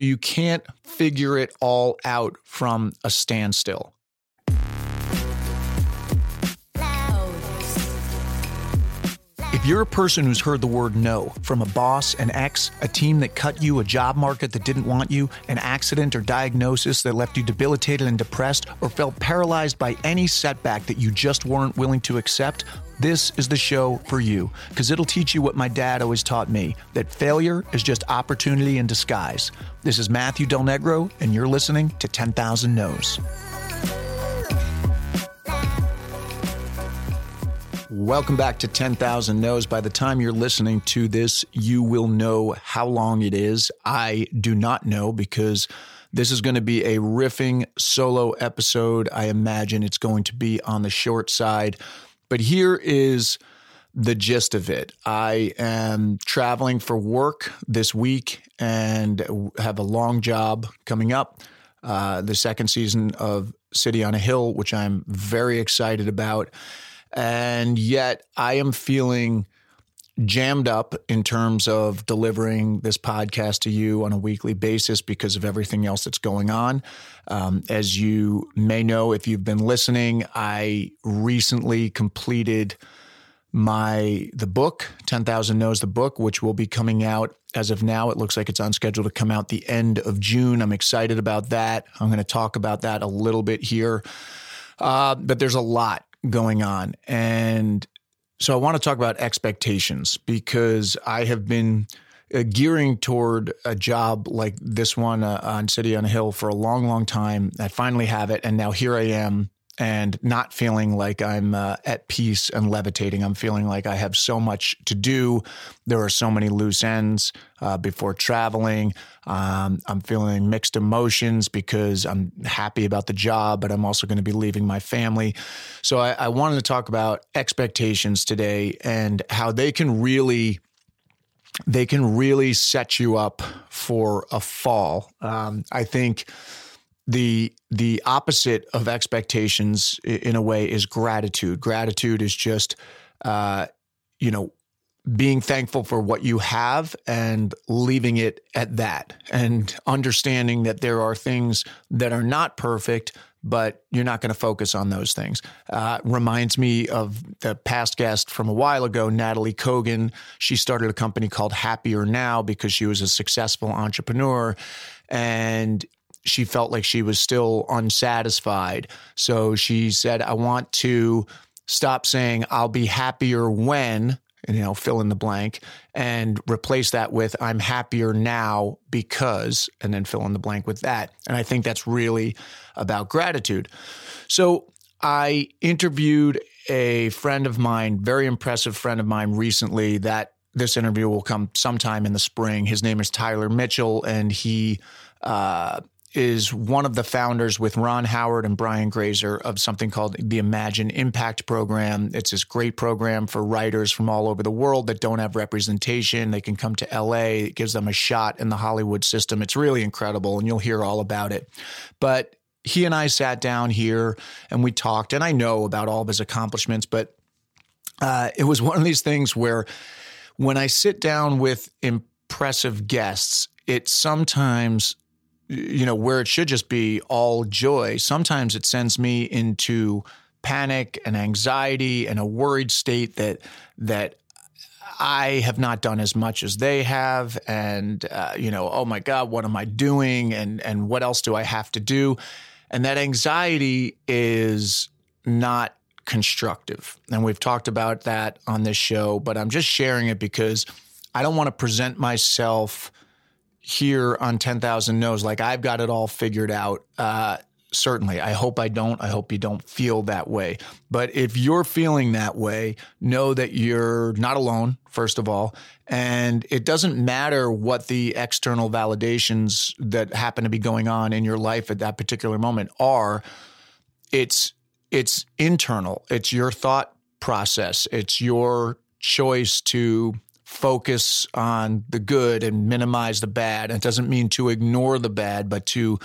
You can't figure it all out from a standstill. You're a person who's heard the word no from a boss, an ex, a team that cut you, a job market that didn't want you, an accident or diagnosis that left you debilitated and depressed, or felt paralyzed by any setback that you just weren't willing to accept, this is the show for you because it'll teach you what my dad always taught me that failure is just opportunity in disguise. This is Matthew Del Negro, and you're listening to 10,000 No's. Welcome back to 10,000 No's. By the time you're listening to this, you will know how long it is. I do not know because this is going to be a riffing solo episode. I imagine it's going to be on the short side. But here is the gist of it. I am traveling for work this week and have a long job coming up. Uh, the second season of City on a Hill, which I'm very excited about. And yet I am feeling jammed up in terms of delivering this podcast to you on a weekly basis because of everything else that's going on. Um, as you may know, if you've been listening, I recently completed my the book 10,000 No's the book which will be coming out as of now. It looks like it's on schedule to come out the end of June. I'm excited about that. I'm going to talk about that a little bit here. Uh, but there's a lot going on. And so I want to talk about expectations because I have been uh, gearing toward a job like this one uh, on City on a Hill for a long, long time. I finally have it. And now here I am and not feeling like I'm uh, at peace and levitating. I'm feeling like I have so much to do. There are so many loose ends uh, before traveling. Um, I'm feeling mixed emotions because I'm happy about the job, but I'm also going to be leaving my family. So I, I wanted to talk about expectations today and how they can really they can really set you up for a fall. Um, I think the the opposite of expectations in a way is gratitude gratitude is just uh, you know being thankful for what you have and leaving it at that and understanding that there are things that are not perfect but you're not going to focus on those things. Uh, reminds me of the past guest from a while ago, Natalie Kogan. She started a company called Happier Now because she was a successful entrepreneur. And she felt like she was still unsatisfied. So she said, I want to stop saying, I'll be happier when, and, you know, fill in the blank, and replace that with, I'm happier now because, and then fill in the blank with that. And I think that's really about gratitude. So I interviewed a friend of mine, very impressive friend of mine recently that this interview will come sometime in the spring. His name is Tyler Mitchell, and he uh, is one of the founders with Ron Howard and Brian Grazer of something called the Imagine Impact Program. It's this great program for writers from all over the world that don't have representation. They can come to LA, it gives them a shot in the Hollywood system. It's really incredible, and you'll hear all about it. But he and I sat down here and we talked, and I know about all of his accomplishments, but uh, it was one of these things where when I sit down with impressive guests, it sometimes you know, where it should just be all joy, sometimes it sends me into panic and anxiety and a worried state that that I have not done as much as they have, and uh, you know, oh my God, what am I doing? And and what else do I have to do? And that anxiety is not constructive, and we've talked about that on this show. But I'm just sharing it because I don't want to present myself here on 10,000 No's like I've got it all figured out. Uh, certainly. I hope I don't. I hope you don't feel that way. But if you're feeling that way, know that you're not alone, first of all. And it doesn't matter what the external validations that happen to be going on in your life at that particular moment are. It's it's internal. It's your thought process. It's your choice to focus on the good and minimize the bad. And it doesn't mean to ignore the bad, but to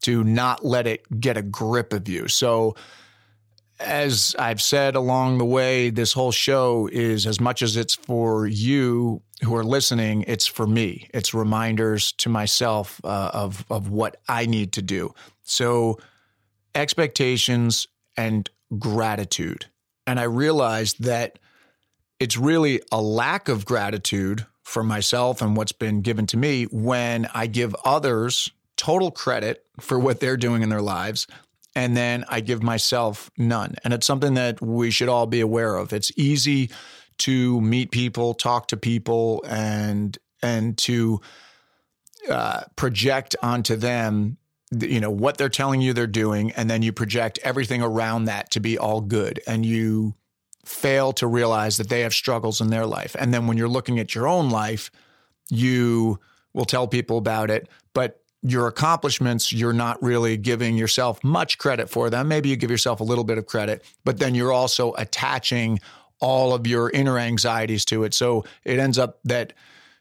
to not let it get a grip of you. So as I've said along the way, this whole show is as much as it's for you who are listening, it's for me. It's reminders to myself uh, of of what I need to do. So expectations and gratitude. And I realized that it's really a lack of gratitude for myself and what's been given to me when I give others total credit for what they're doing in their lives. And then I give myself none. And it's something that we should all be aware of. It's easy to meet people, talk to people, and and to uh, project onto them you know what they're telling you they're doing and then you project everything around that to be all good and you fail to realize that they have struggles in their life. And then when you're looking at your own life you will tell people about it but your accomplishments you're not really giving yourself much credit for them. Maybe you give yourself a little bit of credit but then you're also attaching all of your inner anxieties to it. So it ends up that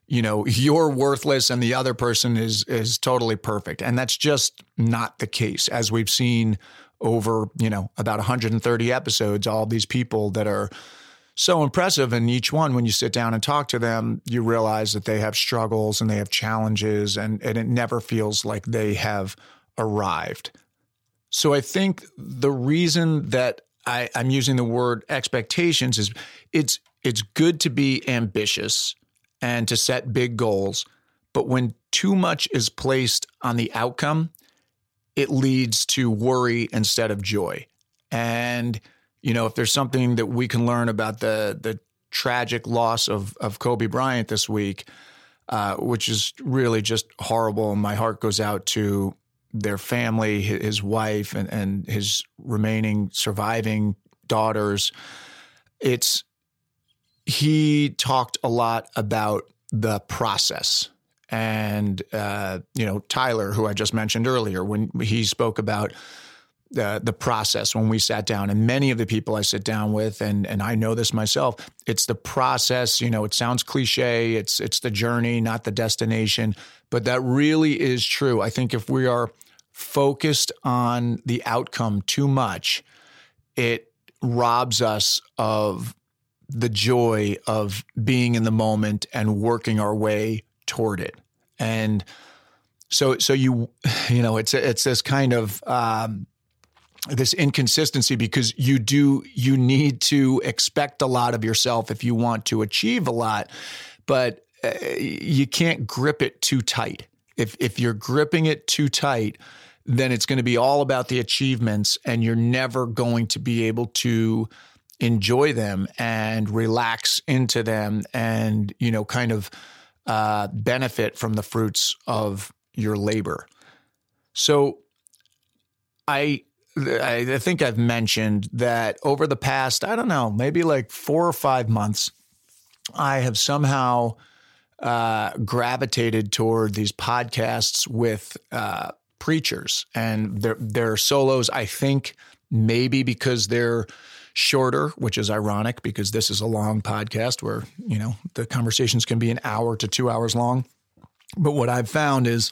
you know you're worthless and the other person is is totally perfect. And that's just not the case. As we've seen over you know about 130 episodes all these people that are so impressive and each one when you sit down and talk to them you realize that they have struggles and they have challenges and, and it never feels like they have arrived so i think the reason that I, i'm using the word expectations is it's it's good to be ambitious and to set big goals. But when too much is placed on the outcome, it leads to worry instead of joy. And, you know, if there's something that we can learn about the, the tragic loss of, of Kobe Bryant this week, uh, which is really just horrible. And my heart goes out to their family, his wife, and, and his remaining surviving daughters. It's he talked a lot about the process. And, uh, you know, Tyler, who I just mentioned earlier, when he spoke about the, the process when we sat down, and many of the people I sit down with, and, and I know this myself, it's the process. You know, it sounds cliche, it's, it's the journey, not the destination, but that really is true. I think if we are focused on the outcome too much, it robs us of the joy of being in the moment and working our way toward it. And so, so you, you know, it's it's this kind of um, this inconsistency because you do you need to expect a lot of yourself if you want to achieve a lot, but uh, you can't grip it too tight. If if you're gripping it too tight, then it's going to be all about the achievements, and you're never going to be able to enjoy them and relax into them and you know kind of uh, benefit from the fruits of your labor. So i i think i've mentioned that over the past i don't know maybe like four or five months i have somehow uh, gravitated toward these podcasts with uh, preachers and their their solos i think maybe because they're shorter, which is ironic because this is a long podcast where, you know, the conversations can be an hour to two hours long. But what I've found is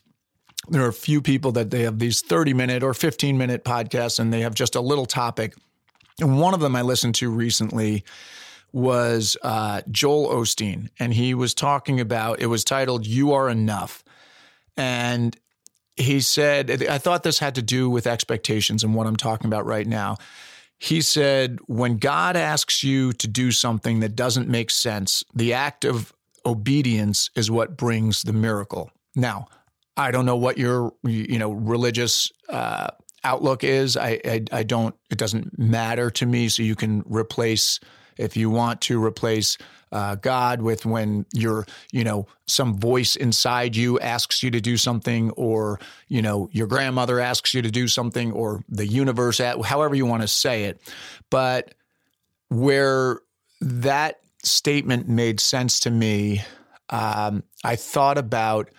there are a few people that they have these 30 minute or 15 minute podcasts and they have just a little topic. And one of them I listened to recently was uh, Joel Osteen, and he was talking about it was titled "You Are Enough," and he said, I thought this had to do with expectations and what I'm talking about right now. He said, when God asks you to do something that doesn't make sense, the act of obedience is what brings the miracle. Now, I don't know what your you know religious uh, outlook is. I, I I don't. It doesn't matter to me. So you can replace if you want to replace uh, God with when you're, you know, some voice inside you asks you to do something, or, you know, your grandmother asks you to do something, or the universe, however you want to say it. But where that statement made sense to me, um, I thought about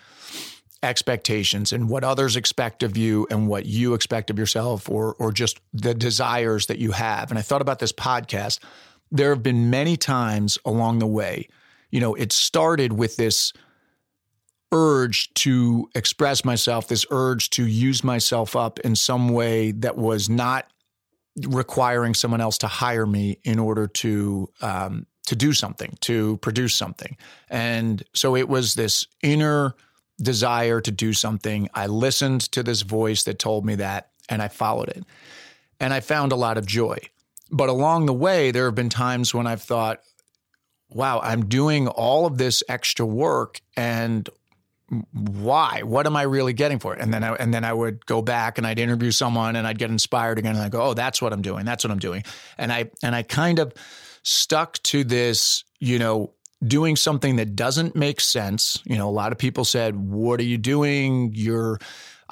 expectations and what others expect of you and what you expect of yourself or or just the desires that you have. And I thought about this podcast there have been many times along the way, you know, it started with this urge to express myself, this urge to use myself up in some way that was not requiring someone else to hire me in order to um, to do something, to produce something. And so it was this inner desire to do something. I listened to this voice that told me that and I followed it. And I found a lot of joy. But along the way, there have been times when I've thought, wow, I'm doing all of this extra work and why? What am I really getting for it? And then I, and then I would go back and I'd interview someone and I'd get inspired again and I go, oh, that's what I'm doing. That's what I'm doing. And I and I kind of stuck to this, you know, doing something that doesn't make sense. You know, a lot of people said, "What are you doing? You're."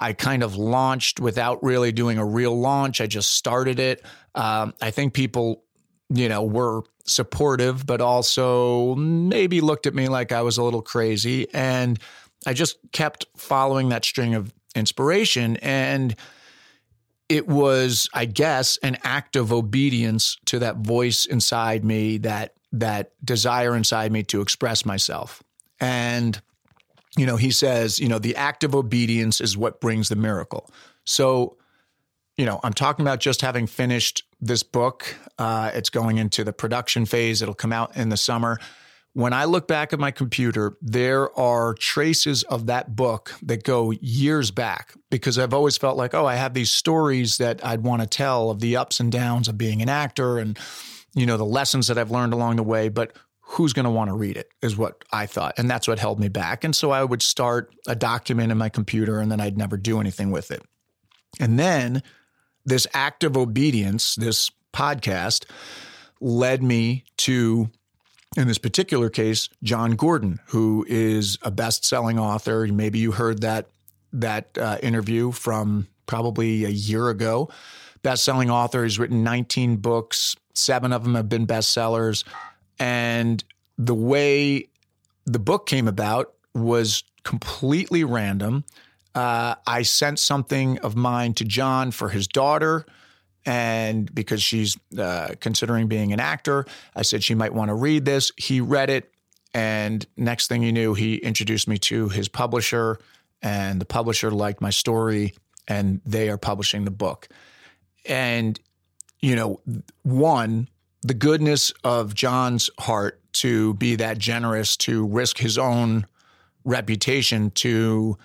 I kind of launched without really doing a real launch. I just started it. Um, I think people, you know, were supportive, but also maybe looked at me like I was a little crazy. And I just kept following that string of inspiration. And it was, I guess, an act of obedience to that voice inside me, that that desire inside me to express myself. And, you know, he says, you know, the act of obedience is what brings the miracle. So, you know, I'm talking about just having finished this book. Uh, it's going into the production phase. It'll come out in the summer. When I look back at my computer, there are traces of that book that go years back because I've always felt like, oh, I have these stories that I'd want to tell of the ups and downs of being an actor and, you know, the lessons that I've learned along the way. But who's going to want to read it is what I thought. And that's what held me back. And so I would start a document in my computer and then I'd never do anything with it. And then this act of obedience, this podcast, led me to in this particular case, Jon Gordon, who is a best-selling author. Maybe you heard that that uh, interview from probably a year ago. Best-selling author. He's written 19 books. Seven of them have been bestsellers. And the way the book came about was completely random. Uh, I sent something of mine to Jon for his daughter and because she's uh, considering being an actor, I said she might want to read this. He read it, and next thing you knew, he introduced me to his publisher, and the publisher liked my story, and they are publishing the book. And you know, one, the goodness of Jon's heart to be that generous to risk his own reputation to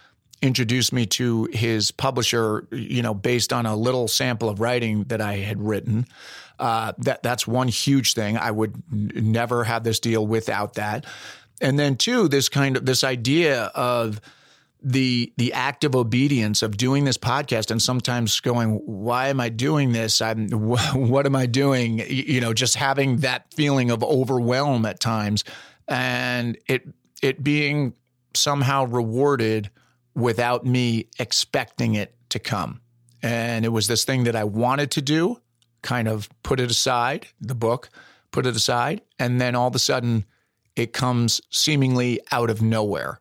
introduced me to his publisher, you know, based on a little sample of writing that I had written. Uh, that that's one huge thing. I would n- never have this deal without that. And then two, this kind of this idea of the the act of obedience of doing this podcast and sometimes going why am i doing this i'm what am i doing you know just having that feeling of overwhelm at times and it it being somehow rewarded without me expecting it to come. And it was this thing that I wanted to do, kind of put it aside, the book, put it aside. And then all of a sudden, it comes seemingly out of nowhere.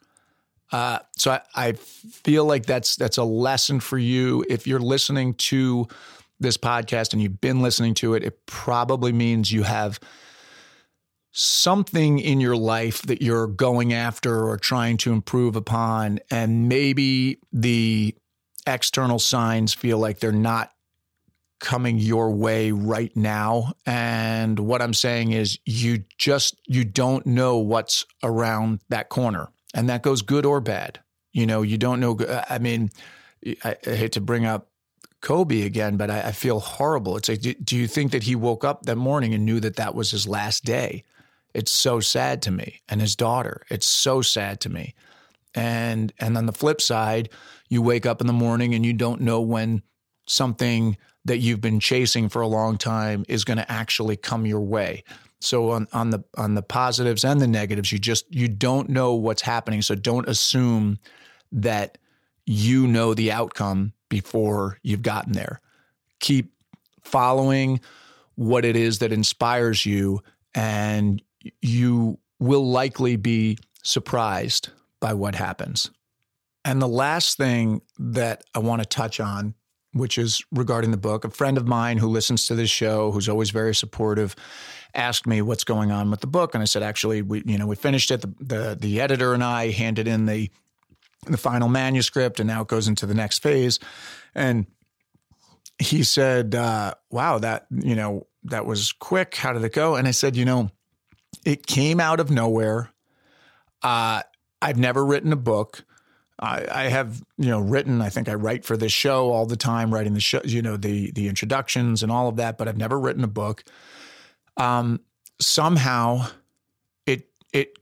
Uh, so I, I feel like that's that's a lesson for you. If you're listening to this podcast and you've been listening to it. It probably means you have something in your life that you're going after or trying to improve upon, and maybe the external signs feel like they're not coming your way right now. And what i'm saying is you just you don't know what's around that corner and that goes good or bad you know you don't know i mean i, I hate to bring up kobe again but I, I feel horrible it's like do, do you think that he woke up that morning and knew that that was his last day it's so sad to me. And his daughter, it's so sad to me. And and on the flip side, you wake up in the morning and you don't know when something that you've been chasing for a long time is going to actually come your way. So on, on the on the positives and the negatives, you just you don't know what's happening. So don't assume that you know the outcome before you've gotten there. Keep following what it is that inspires you and you will likely be surprised by what happens. And the last thing that I want to touch on, which is regarding the book, a friend of mine who listens to this show, who's always very supportive, asked me what's going on with the book, and I said, actually, we you know we finished it. The the, the editor and I handed in the the final manuscript, and now it goes into the next phase. And he said, uh, "Wow, that you know that was quick. How did it go?" And I said, "You know." it came out of nowhere. Uh, I've never written a book. I, I, have, you know, written. I think I write for this show all the time, writing the show, you know, the the introductions and all of that. But I've never written a book. Um, somehow, it it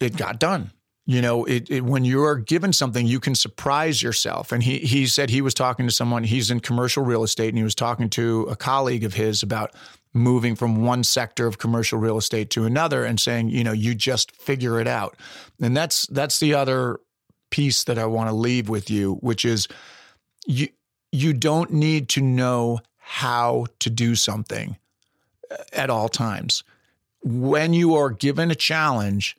it got done. You know, it, it, when you're given something, you can surprise yourself. And he he said he was talking to someone. He's in commercial real estate, and he was talking to a colleague of his about moving from one sector of commercial real estate to another, and saying, you know, you just figure it out. And that's that's the other piece that I want to leave with you, which is you you don't need to know how to do something uh, at all times. When you are given a challenge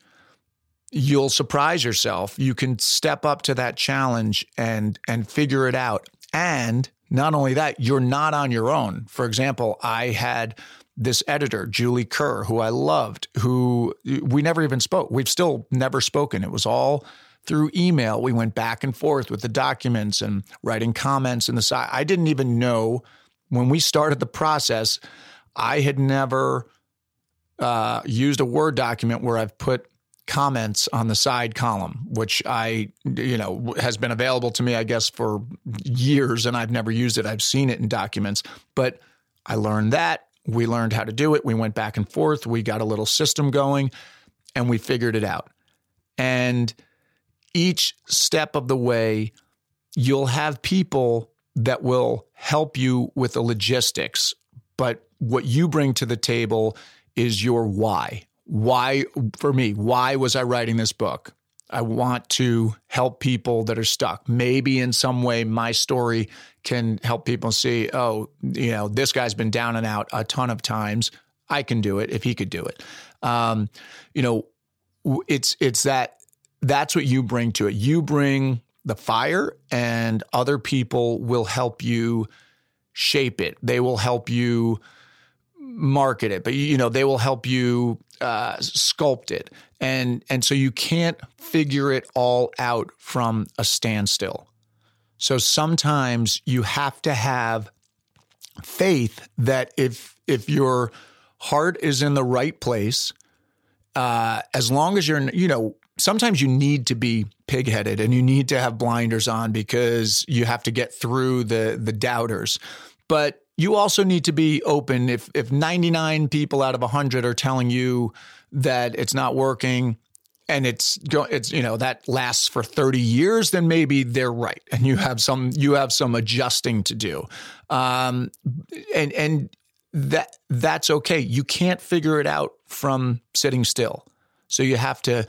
you'll surprise yourself. You can step up to that challenge and and figure it out. And not only that, you're not on your own. For example, I had this editor, Julie Kerr, who I loved, who we never even spoke. We've still never spoken. It was all through email. We went back and forth with the documents and writing comments in the side. I didn't even know when we started the process, I had never uh, used a Word document where I've put comments on the side column, which I, you know, has been available to me, I guess, for years and I've never used it. I've seen it in documents, but I learned that. We learned how to do it. We went back and forth. We got a little system going and we figured it out. And each step of the way, you'll have people that will help you with the logistics. But what you bring to the table is your why why, for me, why was I writing this book? I want to help people that are stuck. Maybe in some way, my story can help people see, oh, you know, this guy's been down and out a ton of times. I can do it if he could do it. Um, you know, it's it's that that's what you bring to it. You bring the fire, and other people will help you shape it. They will help you market it, but you know they will help you uh, sculpt it, and and so you can't figure it all out from a standstill. So sometimes you have to have faith that if if your heart is in the right place, uh, as long as you're you know sometimes you need to be pigheaded and you need to have blinders on because you have to get through the the doubters, but you also need to be open. If if 99 people out of 100 are telling you that it's not working and it's it's you know that lasts for 30 years then maybe they're right and you have some you have some adjusting to do. Um, and and that that's okay. You can't figure it out from sitting still. So you have to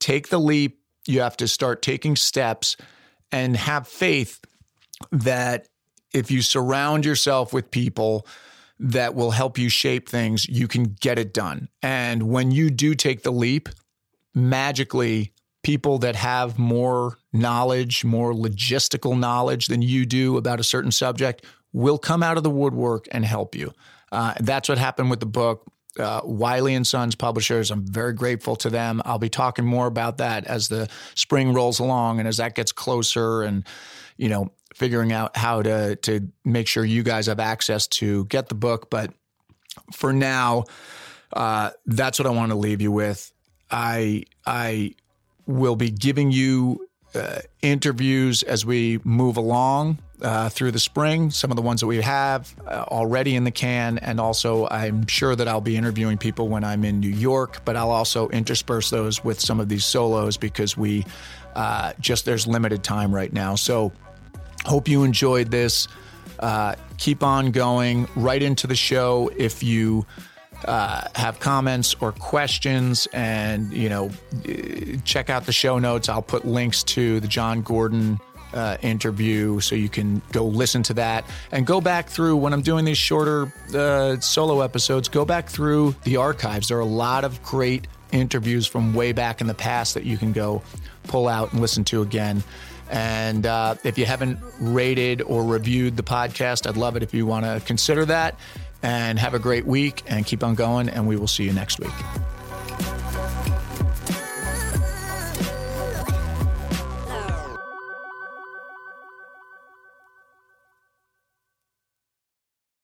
take the leap you have to start taking steps and have faith that if you surround yourself with people that will help you shape things, you can get it done. And when you do take the leap, magically, people that have more knowledge, more logistical knowledge than you do about a certain subject will come out of the woodwork and help you. Uh, that's what happened with the book. Uh, Wiley and Sons publishers. I'm very grateful to them. I'll be talking more about that as the spring rolls along and as that gets closer. And you know, figuring out how to to make sure you guys have access to get the book. But for now, uh, that's what I want to leave you with. I I will be giving you uh, interviews as we move along uh, through the spring. Some of the ones that we have uh, already in the can, and also I'm sure that I'll be interviewing people when I'm in New York. But I'll also intersperse those with some of these solos because we uh, just there's limited time right now. So Hope you enjoyed this. Uh, keep on going right into the show if you uh, have comments or questions and you know check out the show notes i'll put links to the jon gordon uh, interview so you can go listen to that and go back through when i'm doing these shorter uh, solo episodes go back through the archives there are a lot of great interviews from way back in the past that you can go pull out and listen to again and uh, if you haven't rated or reviewed the podcast, I'd love it if you want to consider that. And have a great week and keep on going. And we will see you next week.